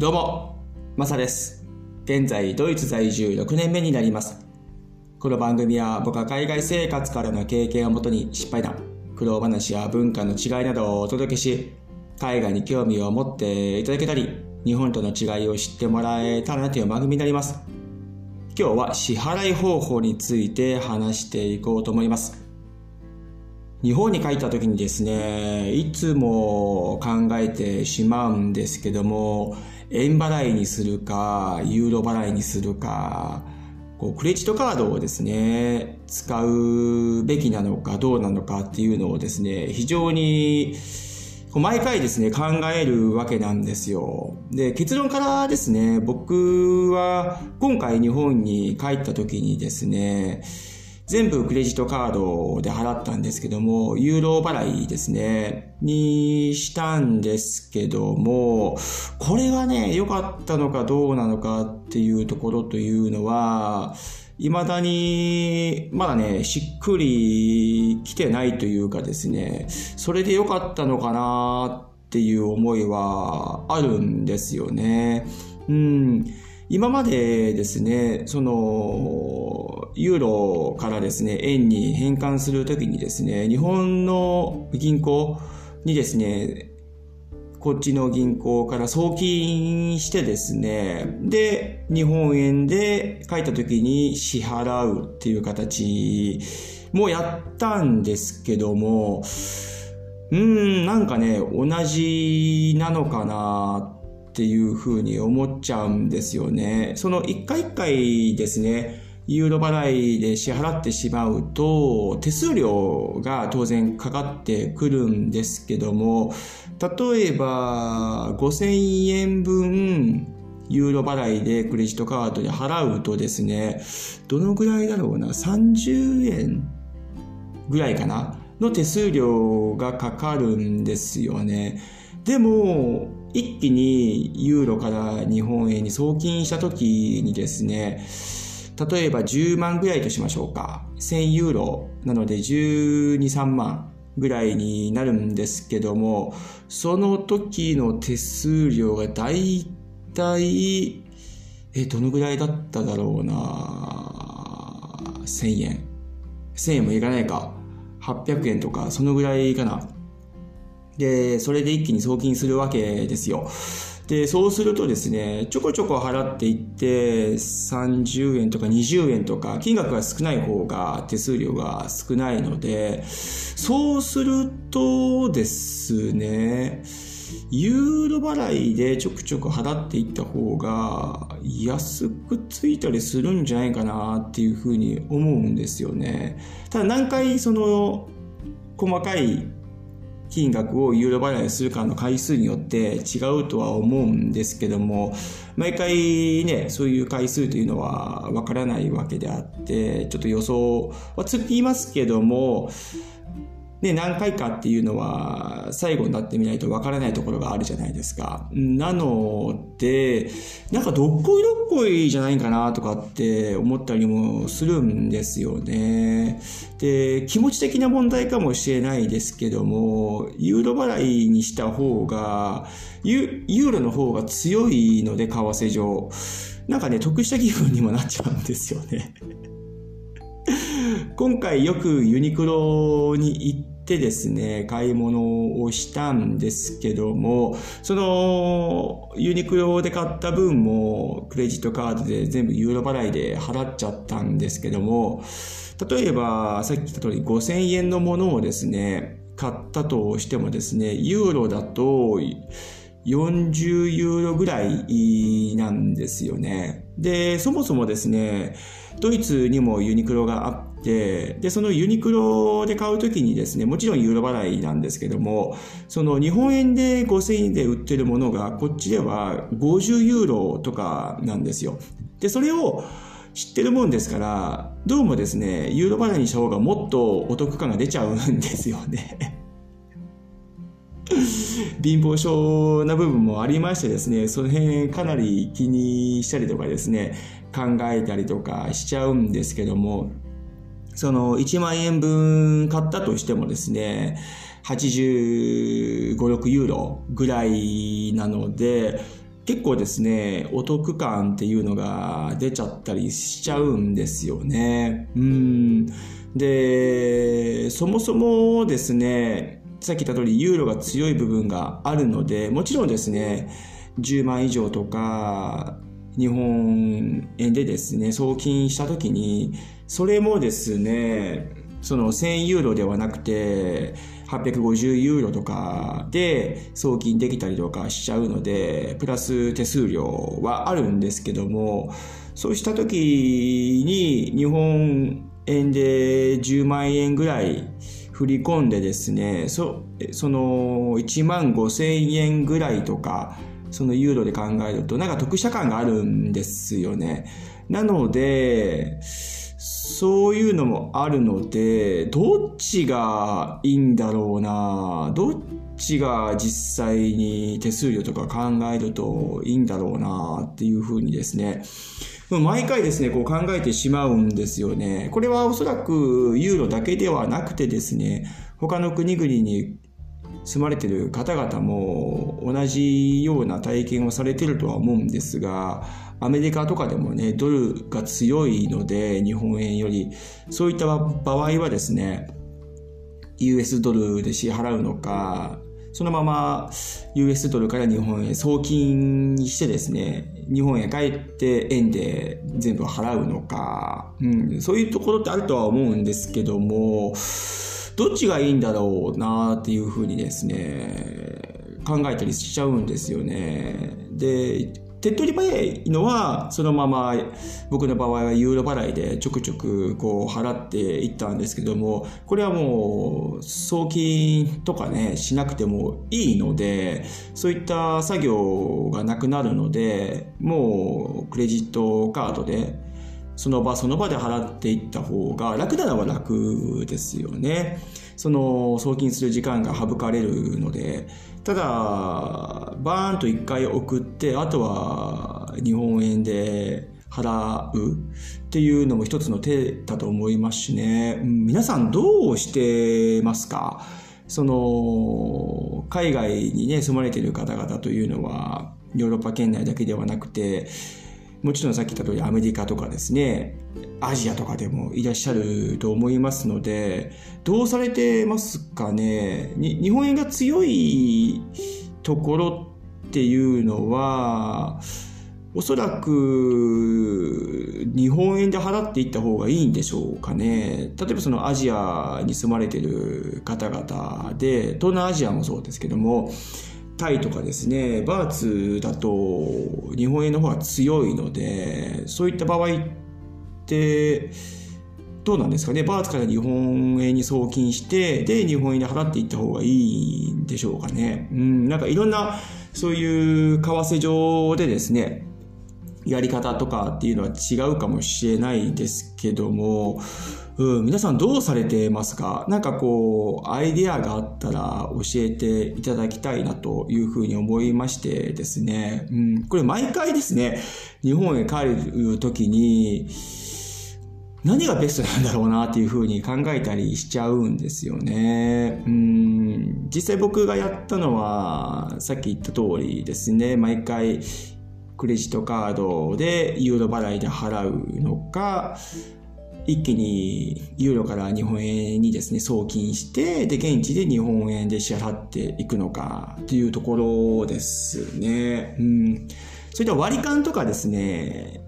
どうも、マサです。現在、ドイツ在住6年目になります。この番組は僕は海外生活からの経験をもとに失敗談、苦労話や文化の違いなどをお届けし、海外に興味を持っていただけたり、日本との違いを知ってもらえたらなという番組になります。今日は支払い方法について話していこうと思います。日本に帰った時にですね、いつも考えてしまうんですけども、円払いにするか、ユーロ払いにするか、こうクレジットカードをですね、使うべきなのかどうなのかっていうのをですね、非常に毎回ですね、考えるわけなんですよ。で、結論からですね、僕は今回日本に帰った時にですね、全部クレジットカードで払ったんですけども、ユーロ払いですね、にしたんですけども、これがね、良かったのかどうなのかっていうところというのは、未だに、まだね、しっくり来てないというかですね、それで良かったのかなっていう思いはあるんですよね。うん。今までですね、その、ユーロからですね、円に変換するときにですね、日本の銀行にですね、こっちの銀行から送金してですね、で、日本円で書いたときに支払うっていう形もやったんですけども、うーん、なんかね、同じなのかなっていうふうに思っちゃうんですよね。その一回一回ですね、ユーロ払いで支払ってしまうと、手数料が当然かかってくるんですけども、例えば5000円分ユーロ払いでクレジットカードで払うとですね、どのぐらいだろうな、30円ぐらいかなの手数料がかかるんですよね。でも、一気にユーロから日本円に送金した時にですね、例えば10万ぐらいとしましょうか。1000ユーロなので12、3万ぐらいになるんですけども、その時の手数料がだいたい、え、どのぐらいだっただろうな1000円。1000円もいかないか。800円とか、そのぐらいかな。で、それで一気に送金するわけですよ。で、そうするとですね、ちょこちょこ払っていって、30円とか20円とか、金額が少ない方が手数料が少ないので、そうするとですね、ユーロ払いでちょくちょく払っていった方が安くついたりするんじゃないかなっていうふうに思うんですよね。ただ何回その細かい金額をユーロ払いするかの回数によって違うとは思うんですけども、毎回ね、そういう回数というのはわからないわけであって、ちょっと予想はつきますけども、ね、何回かっていうのは最後になってみないとわからないところがあるじゃないですか。なので、なんかどっこいどっこいじゃないかなとかって思ったりもするんですよね。で、気持ち的な問題かもしれないですけども、ユーロ払いにした方が、ユーロの方が強いので、為替上。なんかね、得した気分にもなっちゃうんですよね。今回よくユニクロに行っってですね、買い物をしたんですけども、そのユニクロで買った分もクレジットカードで全部ユーロ払いで払っちゃったんですけども、例えばさっき言った通り5000円のものをですね、買ったとしてもですね、ユーロだと40ユーロぐらいなんですよね。で、そもそもですね、ドイツにもユニクロがあって、で、そのユニクロで買うときにですね、もちろんユーロ払いなんですけども、その日本円で5000円で売ってるものが、こっちでは50ユーロとかなんですよ。で、それを知ってるもんですから、どうもですね、ユーロ払いにした方がもっとお得感が出ちゃうんですよね。貧乏症な部分もありましてですね、その辺かなり気にしたりとかですね、考えたりとかしちゃうんですけども、その1万円分買ったとしてもですね、85、6ユーロぐらいなので、結構ですね、お得感っていうのが出ちゃったりしちゃうんですよね。うん。で、そもそもですね、さっき言った通りユーロが強い部分があるので、もちろんですね、10万以上とか、日本円でですね、送金した時に、それもですね、その1000ユーロではなくて、850ユーロとかで送金できたりとかしちゃうので、プラス手数料はあるんですけども、そうした時に日本円で10万円ぐらい振り込んでですね、その1万5千円ぐらいとか、そのユーロで考えるとなんか得した感があるんですよね。なので、そういうのもあるので、どっちがいいんだろうなどっちが実際に手数料とか考えるといいんだろうなっていうふうにですね、毎回ですね、こう考えてしまうんですよね。これはおそらくユーロだけではなくてですね、他の国々に住まれてる方々も同じような体験をされてるとは思うんですが、アメリカとかでもね、ドルが強いので、日本円より、そういった場合はですね、US ドルで支払うのか、そのまま US ドルから日本へ送金してですね、日本へ帰って円で全部払うのか、うん、そういうところってあるとは思うんですけども、どっちがいいんだろうなっていうふうにですね、考えたりしちゃうんですよね。で、手っ取り早いのは、そのまま、僕の場合はユーロ払いでちょくちょくこう払っていったんですけども、これはもう送金とかね、しなくてもいいので、そういった作業がなくなるので、もうクレジットカードで、その場その場で払っていった方が楽なのは楽ですよね。その送金する時間が省かれるので、ただ、バーンと一回送って、あとは日本円で払うっていうのも一つの手だと思いますしね。皆さんどうしてますか？その、海外にね、住まれている方々というのは、ヨーロッパ圏内だけではなくて、もちろんさっき言った通りアメリカとかですね、アジアとかでもいらっしゃると思いますので、どうされてますかね？日本円が強いところっていうのは、おそらく日本円で払っていった方がいいんでしょうかね。例えばそのアジアに住まれてる方々で、東南アジアもそうですけども、タイとかですね、バーツだと日本円の方が強いので、そういった場合って、どうなんですかね、バーツから日本円に送金して、で、日本円で払っていった方がいいんでしょうかね？うん、なんかいろんな、そういう為替上でですね、やり方とかっていうのは違うかもしれないですけども、うん、皆さんどうされてますか？なんかこう、アイデアがあったら教えていただきたいなというふうに思いましてですね。うん、これ毎回ですね、日本へ帰るときに、何がベストなんだろうなっていうふうに考えたりしちゃうんですよね。うん、実際僕がやったのは、さっき言った通りですね、毎回クレジットカードでユーロ払いで払うのか、一気にユーロから日本円にですね、送金して、で、現地で日本円で支払っていくのかというところですね。うん。それでは割り勘とかですね、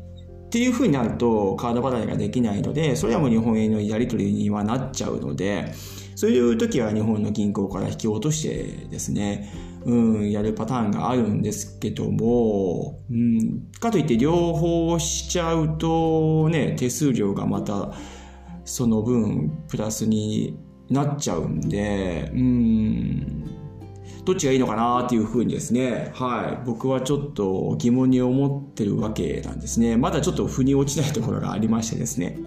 っていう風になるとカード払いができないので、それはもう日本円のやり取りにはなっちゃうので、そういう時は日本の銀行から引き落としてですね、うん、やるパターンがあるんですけども、うん、かといって両方しちゃうとね、手数料がまたその分プラスになっちゃうんで、うん、どっちがいいのかなっていうふうにですね、はい、僕はちょっと疑問に思ってるわけなんですね。まだちょっと腑に落ちないところがありましてですね。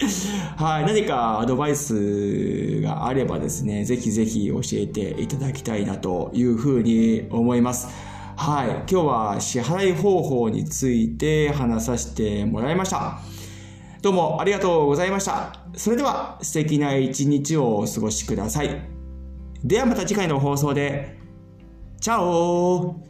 はい、何かアドバイスがあればですね、ぜひぜひ教えていただきたいなというふうに思います。はい、今日は支払い方法について話させてもらいました。どうもありがとうございました。それでは素敵な一日をお過ごしください。ではまた次回の放送で。チャオ